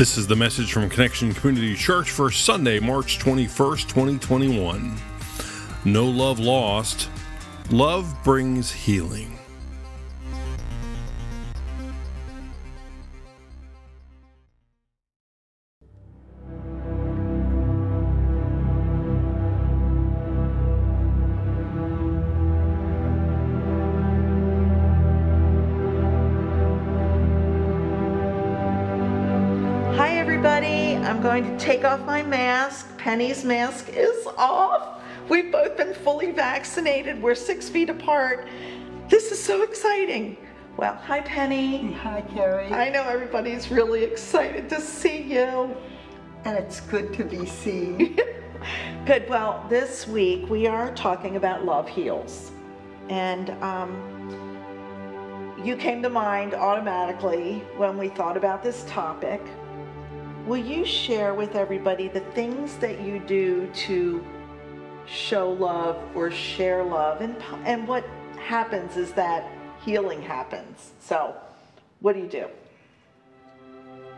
This is the message from Connection Community Church for Sunday, March 21st, 2021. No love lost. Love brings healing. Mask. Penny's mask is off. We've both been fully vaccinated. We're six feet apart. This is so exciting. Well, hi, Penny. Hi, Carrie. I know everybody's really excited to see you. And it's good to be seen. Good. Well, this week we are talking about love heals. And um, you came to mind automatically when we thought about this topic. Will you share with everybody the things that you do to show love or share love? And, and what happens is that healing happens. So, what do you do?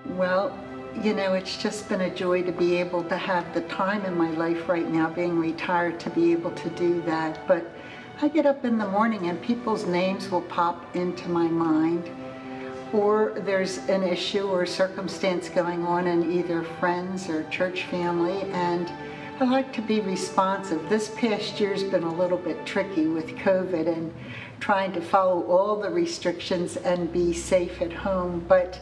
well, you know, it's just been a joy to be able to have the time in my life right now, being retired, to be able to do that. But I get up in the morning and people's names will pop into my mind. Or there's an issue or circumstance going on in either friends or church family, and I like to be responsive. This past year's been a little bit tricky with COVID and trying to follow all the restrictions and be safe at home. But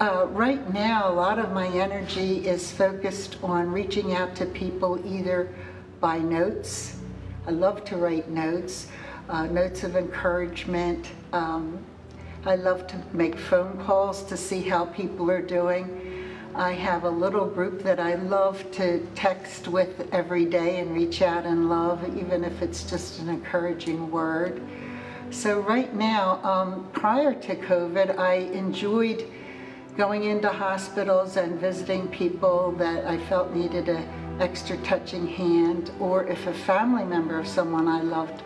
uh, right now, a lot of my energy is focused on reaching out to people either by notes. I love to write notes, uh, notes of encouragement. Um, I love to make phone calls to see how people are doing. I have a little group that I love to text with every day and reach out and love, even if it's just an encouraging word. So, right now, um, prior to COVID, I enjoyed going into hospitals and visiting people that I felt needed an extra touching hand, or if a family member of someone I loved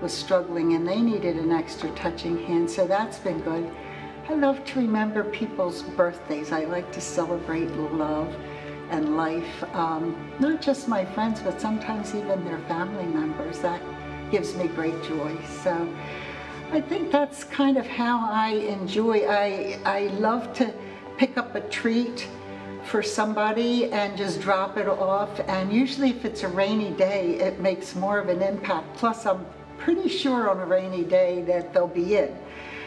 was struggling and they needed an extra touching hand. So that's been good. I love to remember people's birthdays. I like to celebrate love and life, um, not just my friends, but sometimes even their family members. That gives me great joy. So I think that's kind of how I enjoy. I I love to pick up a treat for somebody and just drop it off. And usually, if it's a rainy day, it makes more of an impact. Plus, I'm pretty sure on a rainy day that they'll be in.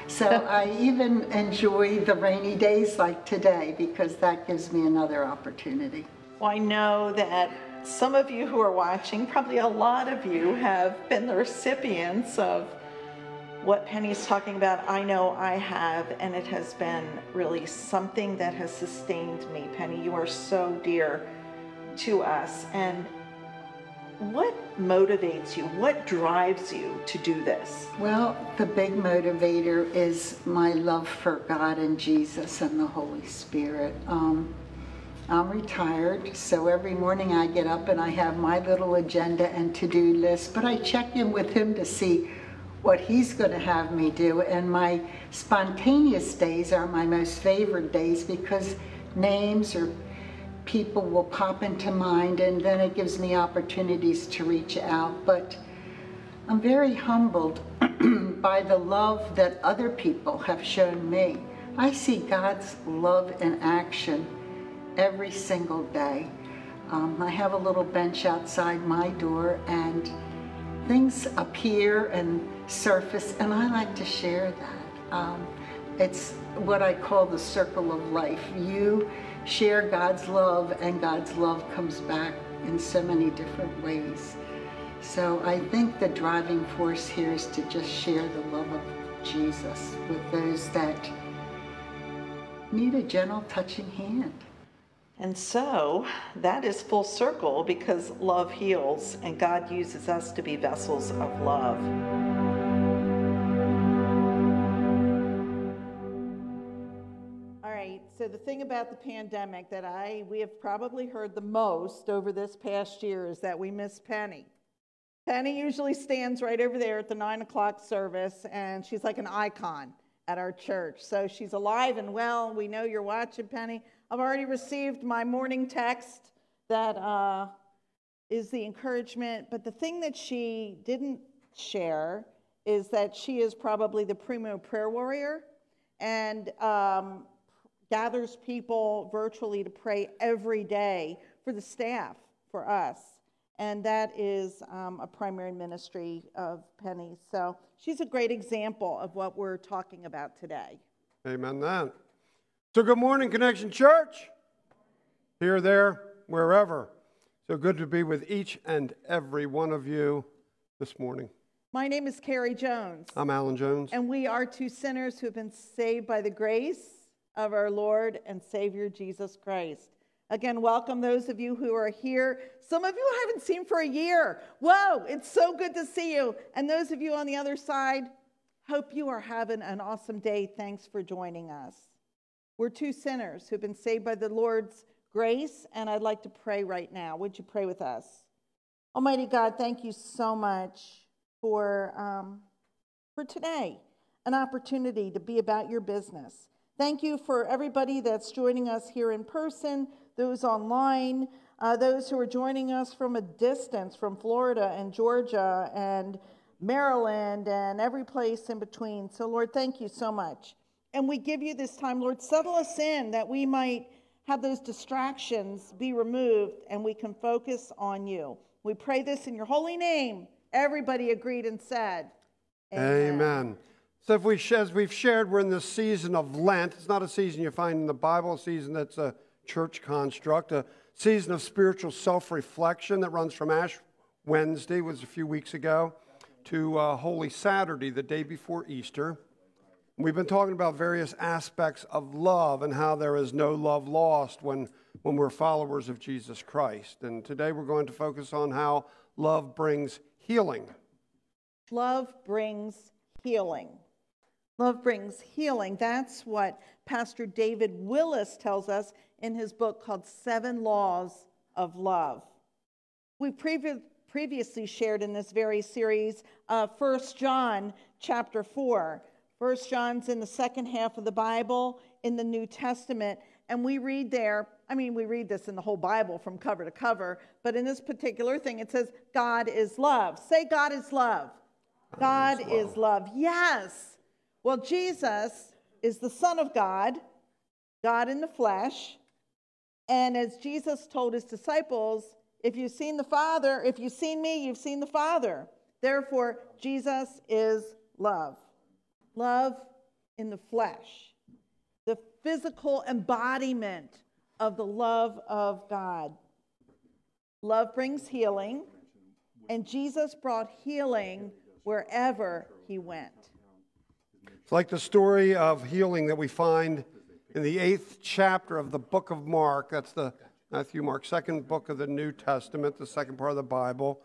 So I even enjoy the rainy days like today because that gives me another opportunity. Well, I know that some of you who are watching, probably a lot of you, have been the recipients of what Penny's talking about. I know I have, and it has been really something that has sustained me. Penny, you are so dear to us. And what motivates you? What drives you to do this? Well, the big motivator is my love for God and Jesus and the Holy Spirit. Um, I'm retired, so every morning I get up and I have my little agenda and to do list, but I check in with Him to see what He's going to have me do. And my spontaneous days are my most favorite days because names or people will pop into mind and then it gives me opportunities to reach out. But I'm very humbled by the love that other people have shown me. I see God's love in action every single day. Um, I have a little bench outside my door and things appear and surface, and I like to share that. Um, it's what I call the circle of life. You share God's love, and God's love comes back in so many different ways. So I think the driving force here is to just share the love of Jesus with those that need a gentle, touching hand. And so that is full circle because love heals, and God uses us to be vessels of love. The thing about the pandemic that I we have probably heard the most over this past year is that we miss Penny. Penny usually stands right over there at the nine o'clock service, and she's like an icon at our church. So she's alive and well. We know you're watching, Penny. I've already received my morning text that uh, is the encouragement, but the thing that she didn't share is that she is probably the primo prayer warrior and um, gathers people virtually to pray every day for the staff, for us. And that is um, a primary ministry of Penny. So she's a great example of what we're talking about today. Amen. That. So, good morning, Connection Church. Here, there, wherever. So good to be with each and every one of you this morning. My name is Carrie Jones. I'm Alan Jones. And we are two sinners who have been saved by the grace of our Lord and Savior Jesus Christ. Again, welcome those of you who are here. Some of you I haven't seen for a year. Whoa, it's so good to see you. And those of you on the other side, hope you are having an awesome day. Thanks for joining us. We're two sinners who've been saved by the Lord's grace, and I'd like to pray right now. Would you pray with us? Almighty God, thank you so much for, um, for today, an opportunity to be about your business. Thank you for everybody that's joining us here in person, those online, uh, those who are joining us from a distance from Florida and Georgia and Maryland and every place in between. So, Lord, thank you so much. And we give you this time, Lord, settle us in that we might have those distractions be removed and we can focus on you. We pray this in your holy name. Everybody agreed and said, Amen. Amen. So, we, as we've shared, we're in the season of Lent. It's not a season you find in the Bible, a season that's a church construct, a season of spiritual self reflection that runs from Ash Wednesday, was a few weeks ago, to uh, Holy Saturday, the day before Easter. We've been talking about various aspects of love and how there is no love lost when, when we're followers of Jesus Christ. And today we're going to focus on how love brings healing. Love brings healing. Love brings healing. That's what Pastor David Willis tells us in his book called Seven Laws of Love. We previ- previously shared in this very series uh, 1 John chapter 4. First John's in the second half of the Bible in the New Testament, and we read there, I mean, we read this in the whole Bible from cover to cover, but in this particular thing, it says, God is love. Say, God is love. God, God is, love. is love. Yes. Well, Jesus is the Son of God, God in the flesh. And as Jesus told his disciples, if you've seen the Father, if you've seen me, you've seen the Father. Therefore, Jesus is love. Love in the flesh, the physical embodiment of the love of God. Love brings healing, and Jesus brought healing wherever he went. It's like the story of healing that we find in the eighth chapter of the book of Mark. That's the Matthew, Mark, second book of the New Testament, the second part of the Bible,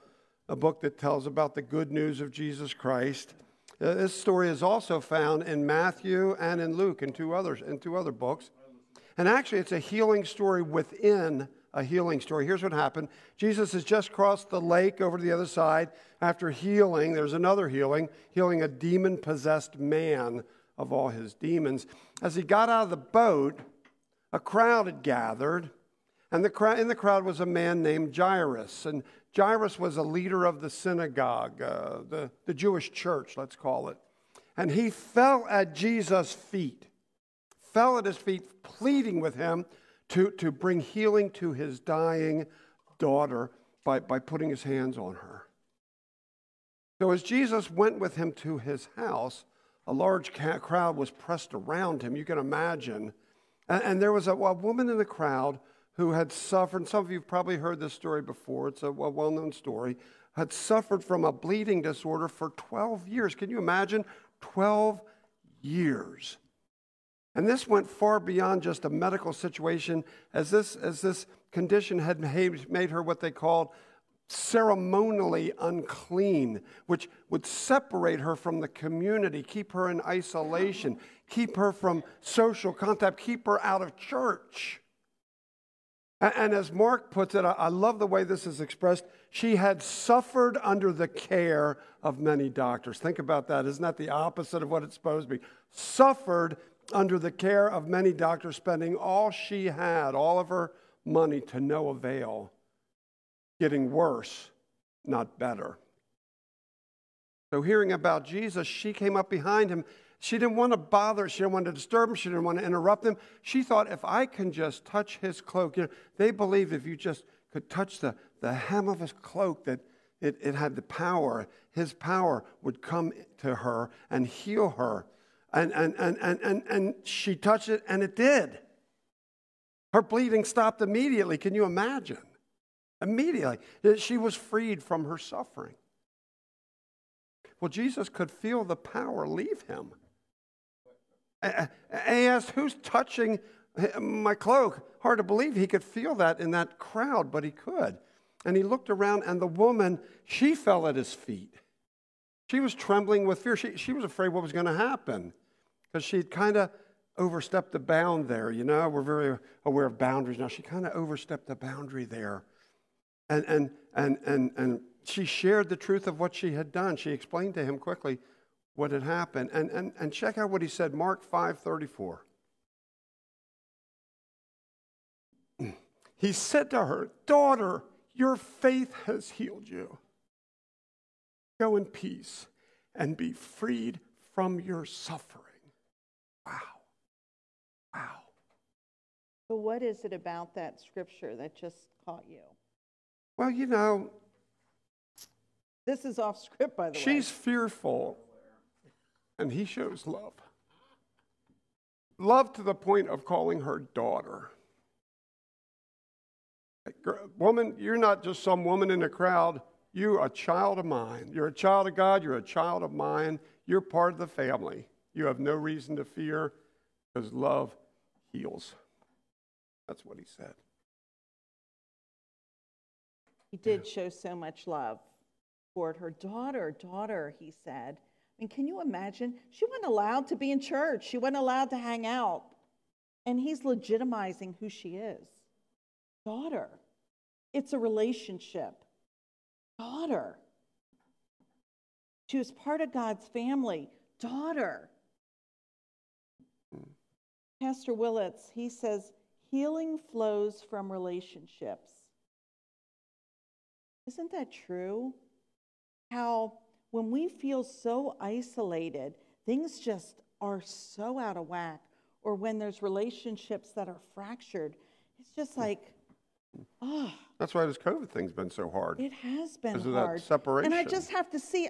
a book that tells about the good news of Jesus Christ. Uh, this story is also found in Matthew and in Luke and two others in two other books. And actually, it's a healing story within a healing story. Here's what happened Jesus has just crossed the lake over to the other side. After healing, there's another healing, healing a demon possessed man of all his demons. As he got out of the boat, a crowd had gathered, and the crowd, in the crowd was a man named Jairus. And Jairus was a leader of the synagogue, uh, the, the Jewish church, let's call it. And he fell at Jesus' feet, fell at his feet, pleading with him to, to bring healing to his dying daughter by, by putting his hands on her. So as Jesus went with him to his house, a large crowd was pressed around him. You can imagine. And, and there was a, a, woman in the crowd who had suffered, some of you have probably heard this story before, it's a, a well known story, had suffered from a bleeding disorder for 12 years. Can you imagine? 12 years. And this went far beyond just a medical situation, as this, as this condition had made her what they called ceremonially unclean, which would separate her from the community, keep her in isolation, keep her from social contact, keep her out of church. And, as Mark puts it, I love the way this is expressed. She had suffered under the care of many doctors. Think about that. Isn't that the opposite of what it's supposed to be? Suffered under the care of many doctors, spending all she had, all of her money to no avail, getting worse, not better. So, hearing about Jesus, she came up behind him. She didn't want to bother, she didn't want to disturb him, she didn't want to interrupt him. She thought, if I can just touch his cloak, you know, they believed if you just could touch the, the hem of his cloak, that it, it had the power, his power would come to her and heal her. And, and, and, and, and, and she touched it, and it did. Her bleeding stopped immediately. Can you imagine? Immediately. She was freed from her suffering. Well, Jesus could feel the power leave him. He asked, Who's touching my cloak? Hard to believe he could feel that in that crowd, but he could. And he looked around, and the woman, she fell at his feet. She was trembling with fear. She, she was afraid what was going to happen because she'd kind of overstepped the bound there. You know, we're very aware of boundaries now. She kind of overstepped the boundary there. And, and, and, and, and she shared the truth of what she had done. She explained to him quickly what had happened. And, and, and check out what he said, Mark 5 34. He said to her, Daughter, your faith has healed you. Go in peace and be freed from your suffering. Wow. Wow. But what is it about that scripture that just caught you? Well, you know, this is off script, by the she's way. She's fearful, and he shows love. Love to the point of calling her daughter. Woman, you're not just some woman in a crowd. You're a child of mine. You're a child of God. You're a child of mine. You're part of the family. You have no reason to fear because love heals. That's what he said. He did show so much love toward her daughter. Daughter, he said. I mean, can you imagine? She wasn't allowed to be in church, she wasn't allowed to hang out. And he's legitimizing who she is daughter. It's a relationship. Daughter. She was part of God's family. Daughter. Pastor Willis, he says, healing flows from relationships. Isn't that true? How when we feel so isolated, things just are so out of whack, or when there's relationships that are fractured, it's just like, oh. That's why this COVID thing's been so hard. It has been because hard. Of that separation. And I just have to see,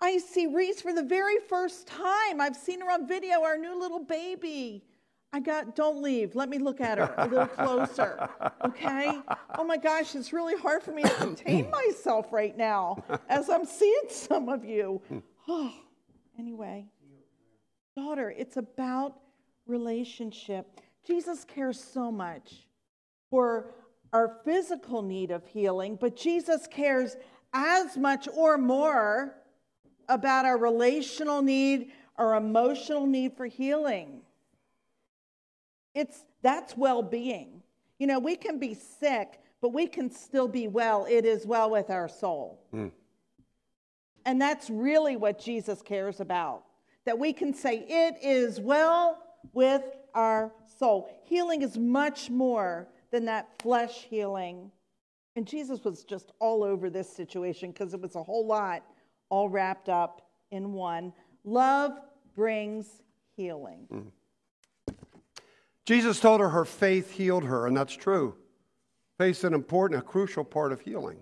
I see Reese for the very first time. I've seen her on video, our new little baby. I got, don't leave. Let me look at her a little closer. Okay? Oh my gosh, it's really hard for me to contain myself right now as I'm seeing some of you. Hmm. Oh, anyway, daughter, it's about relationship. Jesus cares so much for our physical need of healing, but Jesus cares as much or more about our relational need, our emotional need for healing. It's that's well-being. You know, we can be sick, but we can still be well. It is well with our soul. Mm. And that's really what Jesus cares about. That we can say, It is well with our soul. Healing is much more than that flesh healing. And Jesus was just all over this situation because it was a whole lot all wrapped up in one. Love brings healing. Mm. Jesus told her her faith healed her, and that's true. Faith's an important, a crucial part of healing.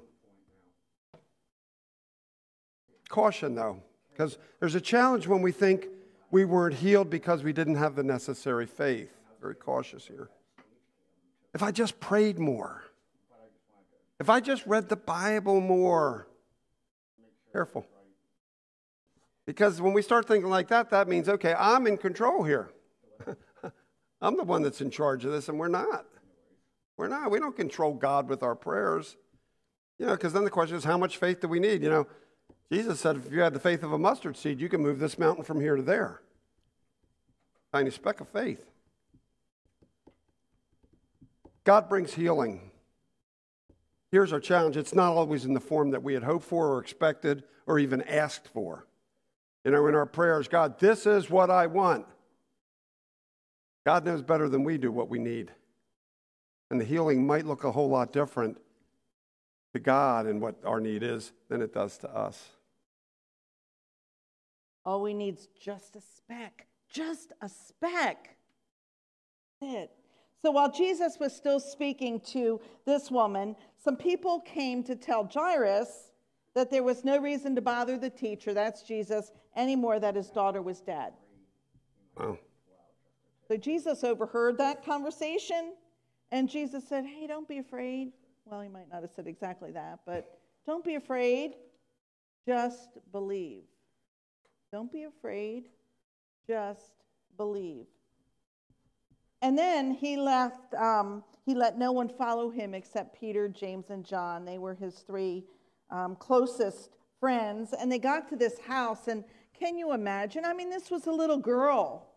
Caution, though, because there's a challenge when we think we weren't healed because we didn't have the necessary faith. Very cautious here. If I just prayed more, if I just read the Bible more, careful. Because when we start thinking like that, that means, okay, I'm in control here. I'm the one that's in charge of this, and we're not. We're not. We don't control God with our prayers. You know, because then the question is, how much faith do we need? You know, Jesus said, if you had the faith of a mustard seed, you can move this mountain from here to there. Tiny speck of faith. God brings healing. Here's our challenge it's not always in the form that we had hoped for or expected or even asked for. You know, in our prayers, God, this is what I want. God knows better than we do what we need. And the healing might look a whole lot different to God and what our need is than it does to us. All we need is just a speck, just a speck. That's it. So while Jesus was still speaking to this woman, some people came to tell Jairus that there was no reason to bother the teacher, that's Jesus, anymore, that his daughter was dead. Wow. So Jesus overheard that conversation, and Jesus said, Hey, don't be afraid. Well, he might not have said exactly that, but don't be afraid. Just believe. Don't be afraid. Just believe. And then he left, um, he let no one follow him except Peter, James, and John. They were his three um, closest friends. And they got to this house, and can you imagine? I mean, this was a little girl.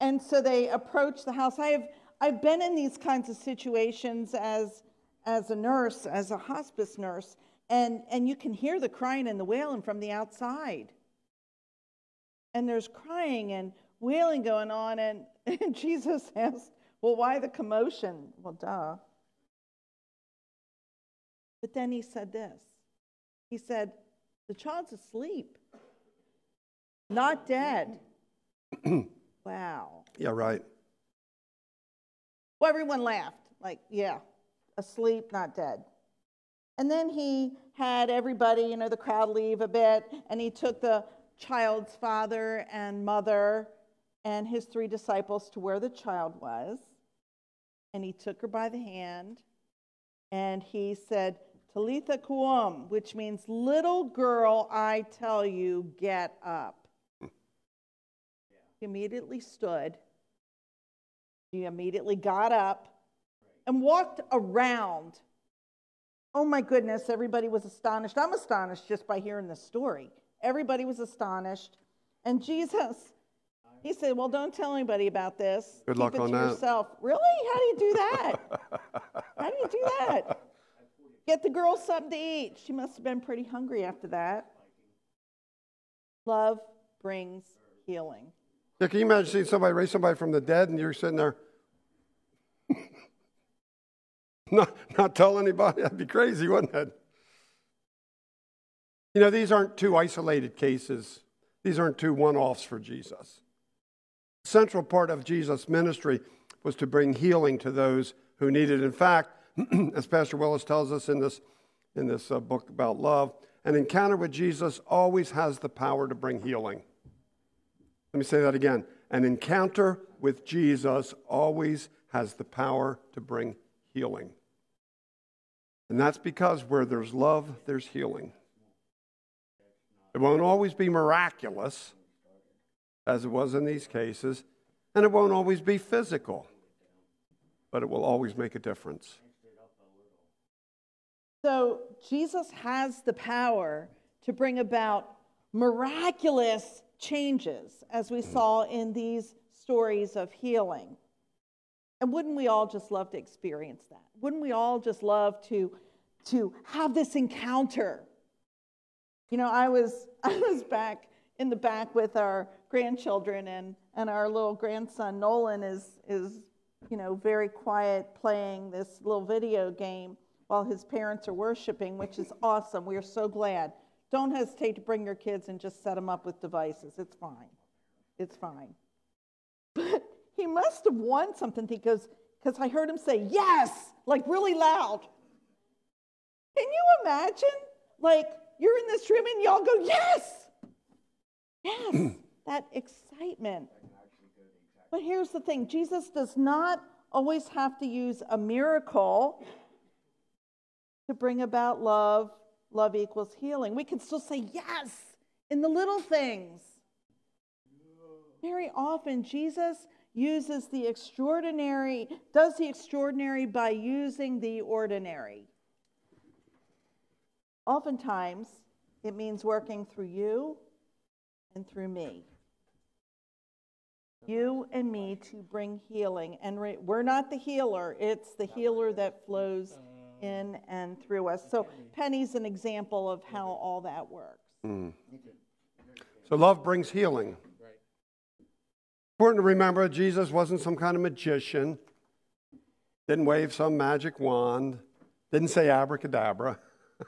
And so they approached the house. I have, I've been in these kinds of situations as, as a nurse, as a hospice nurse, and, and you can hear the crying and the wailing from the outside. And there's crying and wailing going on, and, and Jesus asked, Well, why the commotion? Well, duh. But then he said this He said, The child's asleep, not dead. wow. Yeah, right. Well, everyone laughed, like, yeah, asleep, not dead. And then he had everybody, you know, the crowd leave a bit, and he took the child's father and mother and his three disciples to where the child was. And he took her by the hand and he said, Talitha Koum, which means, little girl, I tell you, get up. She immediately stood. She immediately got up and walked around. Oh my goodness, everybody was astonished. I'm astonished just by hearing the story. Everybody was astonished. And Jesus, he said, Well, don't tell anybody about this. Good Keep luck it on to that. yourself. Really? How do you do that? How do you do that? Get the girl something to eat. She must have been pretty hungry after that. Love brings healing. Yeah, can you imagine seeing somebody raise somebody from the dead and you're sitting there not, not tell anybody? That'd be crazy, wouldn't it? You know, these aren't two isolated cases. These aren't two one offs for Jesus. Central part of Jesus' ministry was to bring healing to those who needed. In fact, as Pastor Willis tells us in this, in this uh, book about love, an encounter with Jesus always has the power to bring healing. Let me say that again. An encounter with Jesus always has the power to bring healing. And that's because where there's love, there's healing. It won't always be miraculous, as it was in these cases, and it won't always be physical, but it will always make a difference. So Jesus has the power to bring about miraculous changes, as we saw in these stories of healing. And wouldn't we all just love to experience that? Wouldn't we all just love to, to have this encounter? You know, I was I was back in the back with our grandchildren and, and our little grandson Nolan is is, you know, very quiet playing this little video game while his parents are worshiping, which is awesome. We are so glad. Don't hesitate to bring your kids and just set them up with devices. It's fine. It's fine. But he must have won something because because I heard him say yes, like really loud. Can you imagine? Like you're in this room and y'all go, yes, yes, that excitement. But here's the thing Jesus does not always have to use a miracle to bring about love. Love equals healing. We can still say yes in the little things. Very often, Jesus uses the extraordinary, does the extraordinary by using the ordinary. Oftentimes, it means working through you and through me. You and me to bring healing. And re- we're not the healer, it's the healer that flows in and through us. So, Penny's an example of how all that works. Mm. So love brings healing. Important to remember Jesus wasn't some kind of magician, didn't wave some magic wand, didn't say abracadabra.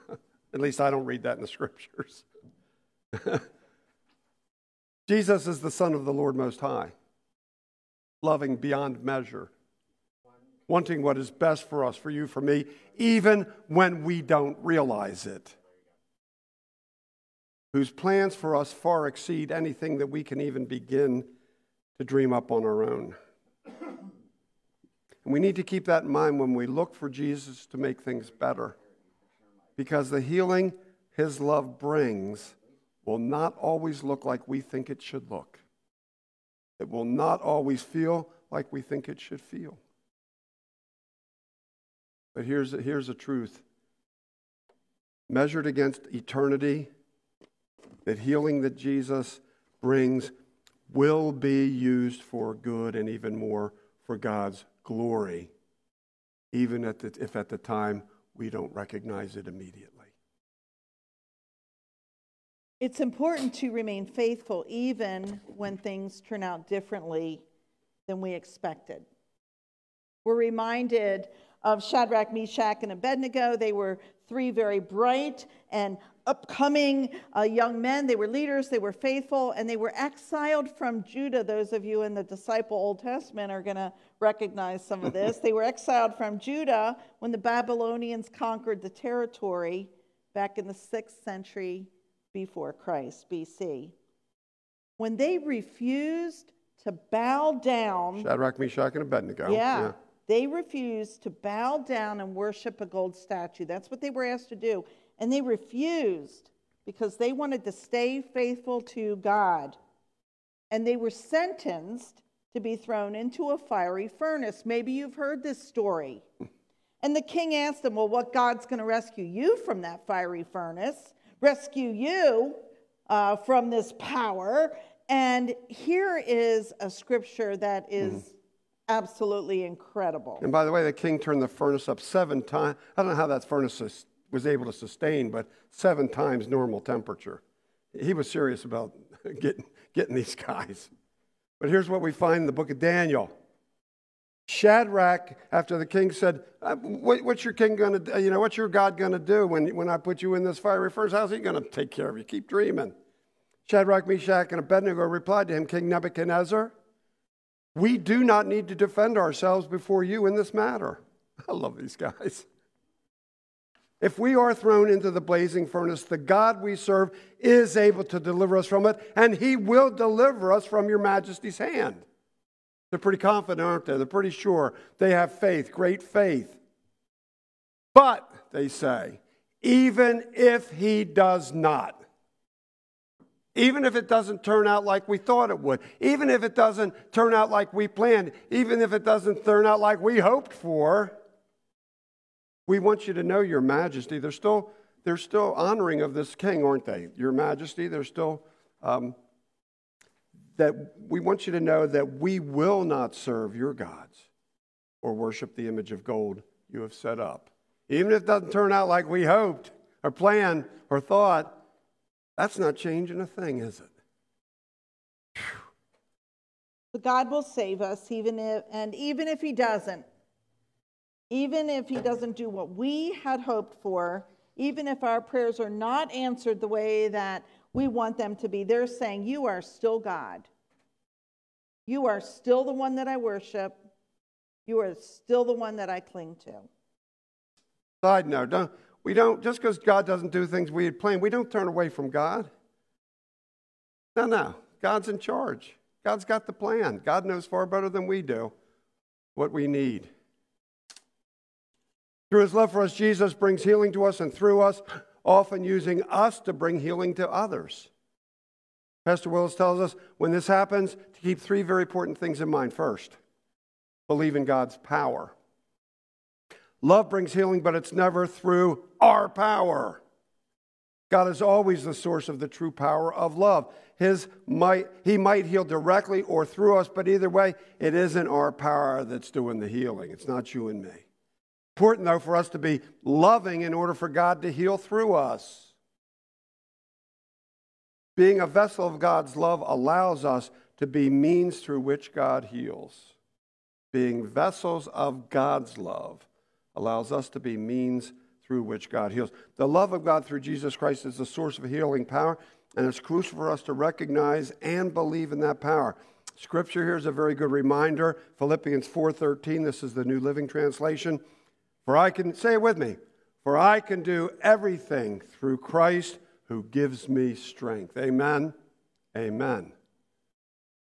At least I don't read that in the scriptures. Jesus is the Son of the Lord Most High, loving beyond measure, wanting what is best for us, for you, for me, even when we don't realize it. Whose plans for us far exceed anything that we can even begin to dream up on our own. And we need to keep that in mind when we look for Jesus to make things better. Because the healing his love brings will not always look like we think it should look. It will not always feel like we think it should feel. But here's, here's the truth measured against eternity, that healing that Jesus brings will be used for good and even more for God's glory, even at the, if at the time we don't recognize it immediately. It's important to remain faithful even when things turn out differently than we expected. We're reminded of Shadrach, Meshach, and Abednego. They were three very bright and upcoming uh, young men. They were leaders, they were faithful, and they were exiled from Judah. Those of you in the Disciple Old Testament are going to recognize some of this. they were exiled from Judah when the Babylonians conquered the territory back in the sixth century before Christ, BC. When they refused to bow down. Shadrach, Meshach, and Abednego. Yeah, yeah. They refused to bow down and worship a gold statue. That's what they were asked to do. And they refused because they wanted to stay faithful to God. And they were sentenced to be thrown into a fiery furnace. Maybe you've heard this story. And the king asked them, Well, what God's going to rescue you from that fiery furnace? Rescue you uh, from this power. And here is a scripture that is mm-hmm. absolutely incredible. And by the way, the king turned the furnace up seven times. I don't know how that furnace was able to sustain, but seven times normal temperature. He was serious about getting, getting these guys. But here's what we find in the book of Daniel. Shadrach, after the king said, uh, "What's your king going to? You know, what's your God going to do when when I put you in this fiery furnace? How's he going to take care of you? Keep dreaming." Shadrach, Meshach, and Abednego replied to him, King Nebuchadnezzar, "We do not need to defend ourselves before you in this matter." I love these guys. If we are thrown into the blazing furnace, the God we serve is able to deliver us from it, and he will deliver us from your majesty's hand. They're pretty confident, aren't they? They're pretty sure. They have faith, great faith. But, they say, even if he does not, even if it doesn't turn out like we thought it would, even if it doesn't turn out like we planned, even if it doesn't turn out like we hoped for, we want you to know, Your Majesty, they're still, they're still honoring of this king, aren't they? Your Majesty, they're still um, that we want you to know that we will not serve your gods or worship the image of gold you have set up. Even if it doesn't turn out like we hoped or planned or thought, that's not changing a thing, is it? But God will save us, even if, and even if He doesn't, even if He doesn't do what we had hoped for, even if our prayers are not answered the way that we want them to be. They're saying, You are still God. You are still the one that I worship. You are still the one that I cling to. Side note, don't, we don't, just because God doesn't do things we had planned, we don't turn away from God. No, no. God's in charge. God's got the plan. God knows far better than we do what we need. Through his love for us, Jesus brings healing to us and through us, often using us to bring healing to others. Pastor Willis tells us when this happens to keep three very important things in mind. First, believe in God's power. Love brings healing, but it's never through our power. God is always the source of the true power of love. His might, he might heal directly or through us, but either way, it isn't our power that's doing the healing. It's not you and me. Important, though, for us to be loving in order for God to heal through us. Being a vessel of God's love allows us to be means through which God heals. Being vessels of God's love allows us to be means through which God heals. The love of God through Jesus Christ is the source of healing power, and it's crucial for us to recognize and believe in that power. Scripture here is a very good reminder. Philippians 4:13, this is the New Living Translation. For I can say it with me, for I can do everything through Christ who gives me strength. Amen. Amen.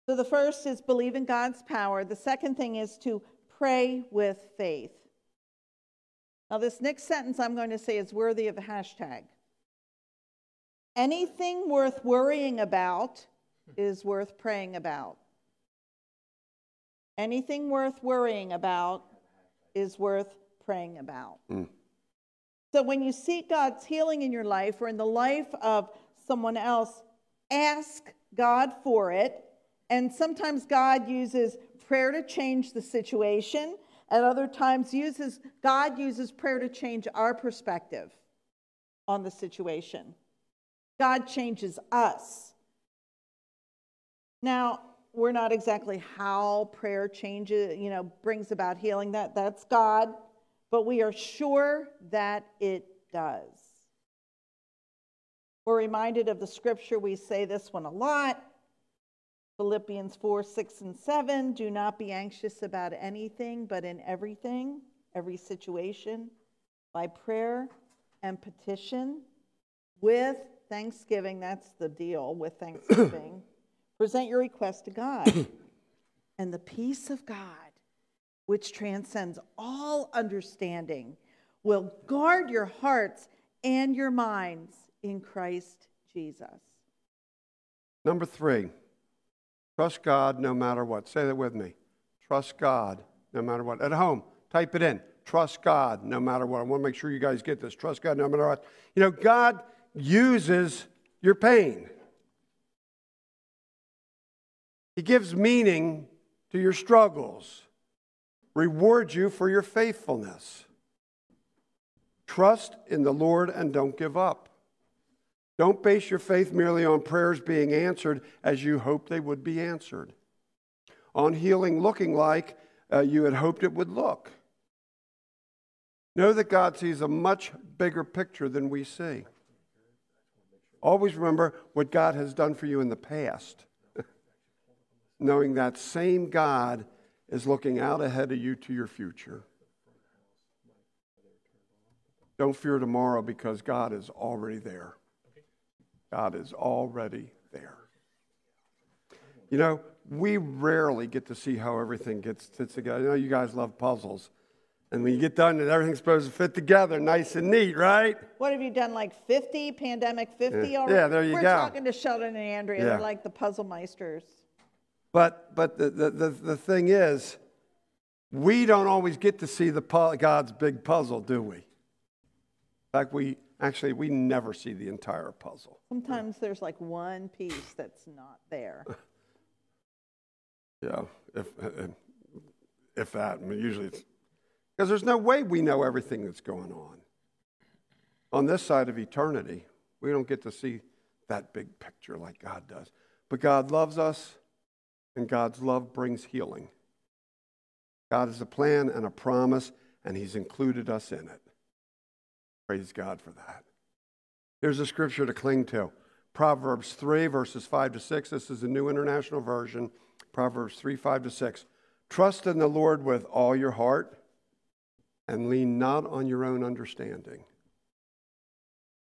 So the first is believe in God's power. The second thing is to pray with faith. Now, this next sentence I'm going to say is worthy of a hashtag. Anything worth worrying about is worth praying about. Anything worth worrying about is worth praying about. Mm. So when you seek God's healing in your life or in the life of someone else, ask God for it. And sometimes God uses prayer to change the situation. At other times, uses God uses prayer to change our perspective on the situation. God changes us. Now, we're not exactly how prayer changes, you know, brings about healing. That that's God, but we are sure that it does. We're reminded of the scripture, we say this one a lot. Philippians 4, 6, and 7. Do not be anxious about anything, but in everything, every situation, by prayer and petition, with thanksgiving. That's the deal with thanksgiving. Present your request to God. and the peace of God, which transcends all understanding, will guard your hearts and your minds in Christ Jesus. Number three, trust God no matter what. Say that with me. Trust God no matter what. At home, type it in. Trust God no matter what. I want to make sure you guys get this. Trust God no matter what. You know, God uses your pain. He gives meaning to your struggles, rewards you for your faithfulness. Trust in the Lord and don't give up. Don't base your faith merely on prayers being answered as you hoped they would be answered, on healing looking like uh, you had hoped it would look. Know that God sees a much bigger picture than we see. Always remember what God has done for you in the past knowing that same God is looking out ahead of you to your future. Don't fear tomorrow because God is already there. God is already there. You know, we rarely get to see how everything gets fits together. I know you guys love puzzles. And when you get done and everything's supposed to fit together nice and neat, right? What have you done, like 50, pandemic 50 yeah. already? Yeah, there you We're go. We're talking to Sheldon and Andrea. Yeah. They're like the puzzle meisters. But, but the, the, the, the thing is, we don't always get to see the God's big puzzle, do we? In fact, we actually we never see the entire puzzle. Sometimes there's like one piece that's not there. yeah, if if that. I mean, usually it's because there's no way we know everything that's going on. On this side of eternity, we don't get to see that big picture like God does. But God loves us and God's love brings healing. God has a plan and a promise, and He's included us in it. Praise God for that. Here's a scripture to cling to Proverbs 3, verses 5 to 6. This is a new international version. Proverbs 3, 5 to 6. Trust in the Lord with all your heart and lean not on your own understanding.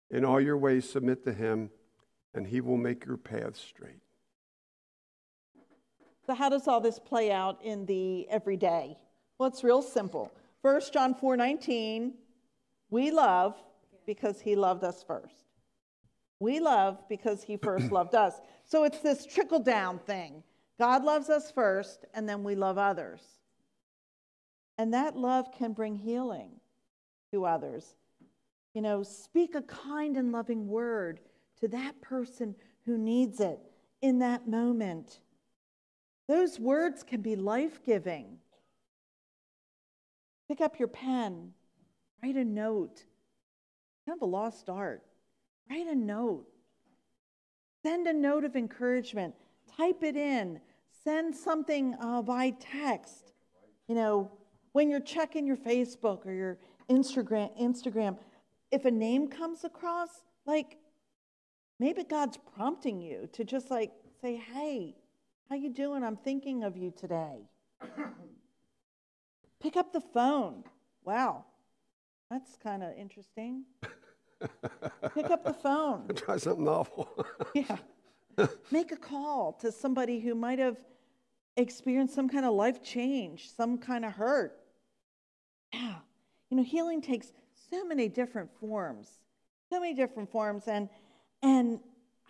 In all your ways, submit to Him, and He will make your paths straight. So, how does all this play out in the everyday? Well, it's real simple. First John 4 19, we love because he loved us first. We love because he first loved us. So it's this trickle down thing. God loves us first, and then we love others. And that love can bring healing to others. You know, speak a kind and loving word to that person who needs it in that moment. Those words can be life giving. Pick up your pen, write a note. Kind of a lost art. Write a note. Send a note of encouragement. Type it in. send something uh, by text. You know, when you're checking your Facebook or your Instagram, Instagram, if a name comes across, like maybe God's prompting you to just like say, "Hey, how you doing? I'm thinking of you today." Pick up the phone. Wow, that's kind of interesting. Pick up the phone. Try something novel. Yeah. Make a call to somebody who might have experienced some kind of life change, some kind of hurt. Yeah. You know, healing takes so many different forms. So many different forms and and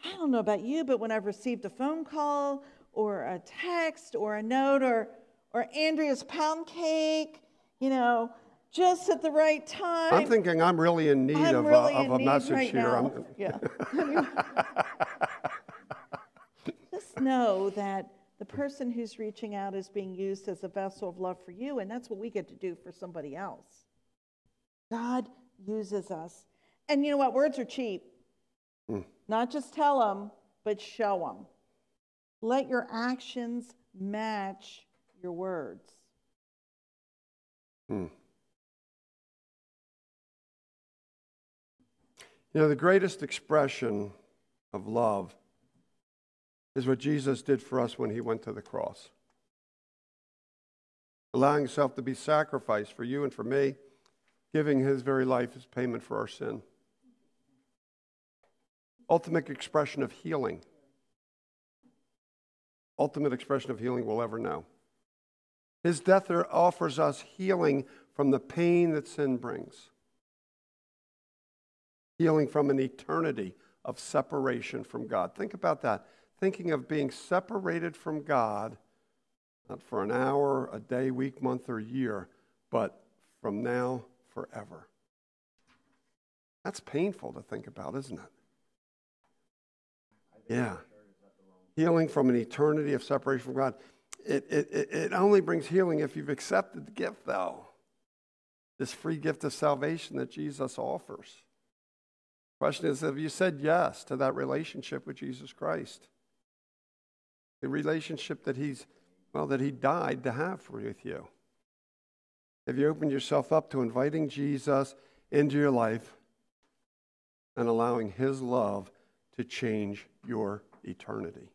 I don't know about you, but when I've received a phone call or a text or a note or or Andrea's pound cake, you know, just at the right time. I'm thinking I'm really in need I'm of, really a, of in a message right here. now. I'm- Yeah. I mean, just know that the person who's reaching out is being used as a vessel of love for you, and that's what we get to do for somebody else. God uses us. And you know what? Words are cheap. Hmm. Not just tell them, but show them. Let your actions match your words. Hmm. You know, the greatest expression of love is what Jesus did for us when he went to the cross. Allowing himself to be sacrificed for you and for me, giving his very life as payment for our sin. Ultimate expression of healing. Ultimate expression of healing we'll ever know. His death offers us healing from the pain that sin brings healing from an eternity of separation from God. Think about that. Thinking of being separated from God, not for an hour, a day, week, month, or year, but from now forever. That's painful to think about, isn't it? Yeah. Healing from an eternity of separation from God. It, it, it only brings healing if you've accepted the gift, though. This free gift of salvation that Jesus offers. Question is, have you said yes to that relationship with Jesus Christ? The relationship that he's, well, that he died to have with you. Have you opened yourself up to inviting Jesus into your life and allowing his love to change your eternity?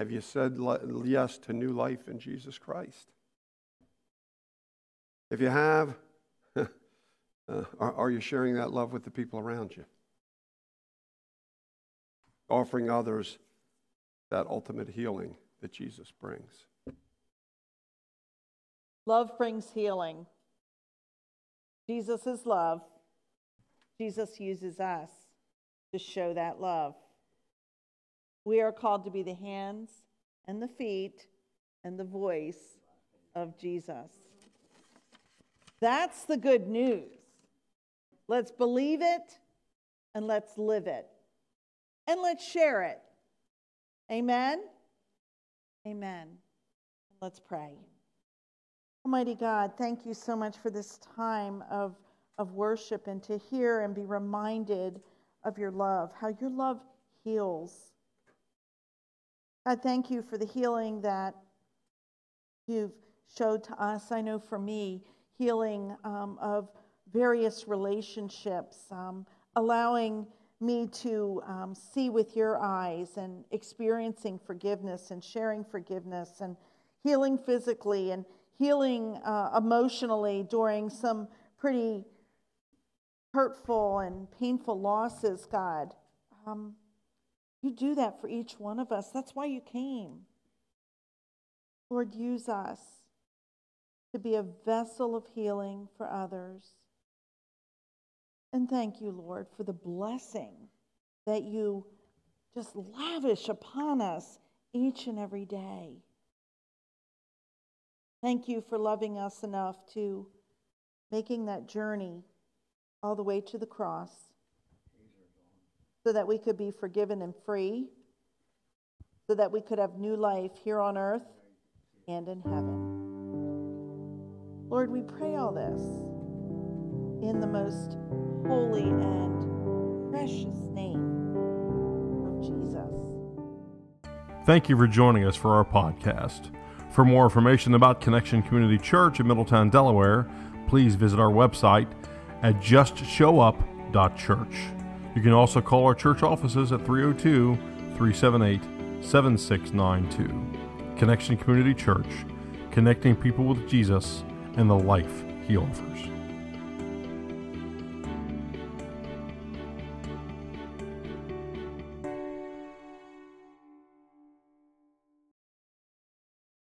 Have you said yes to new life in Jesus Christ? If you have, uh, are, are you sharing that love with the people around you? Offering others that ultimate healing that Jesus brings. Love brings healing. Jesus is love. Jesus uses us to show that love. We are called to be the hands and the feet and the voice of Jesus. That's the good news. Let's believe it and let's live it. And let's share it. Amen. Amen. Let's pray. Almighty God, thank you so much for this time of, of worship and to hear and be reminded of your love, how your love heals. God, thank you for the healing that you've showed to us. I know for me, healing um, of various relationships, um, allowing me to um, see with your eyes and experiencing forgiveness and sharing forgiveness and healing physically and healing uh, emotionally during some pretty hurtful and painful losses, God. Um, you do that for each one of us. That's why you came. Lord, use us to be a vessel of healing for others. And thank you, Lord, for the blessing that you just lavish upon us each and every day. Thank you for loving us enough to making that journey all the way to the cross so that we could be forgiven and free, so that we could have new life here on earth and in heaven. Lord, we pray all this in the most holy and precious name of Jesus. Thank you for joining us for our podcast. For more information about Connection Community Church in Middletown, Delaware, please visit our website at justshowup.church. You can also call our church offices at 302 378 7692. Connection Community Church, connecting people with Jesus and the life he offers.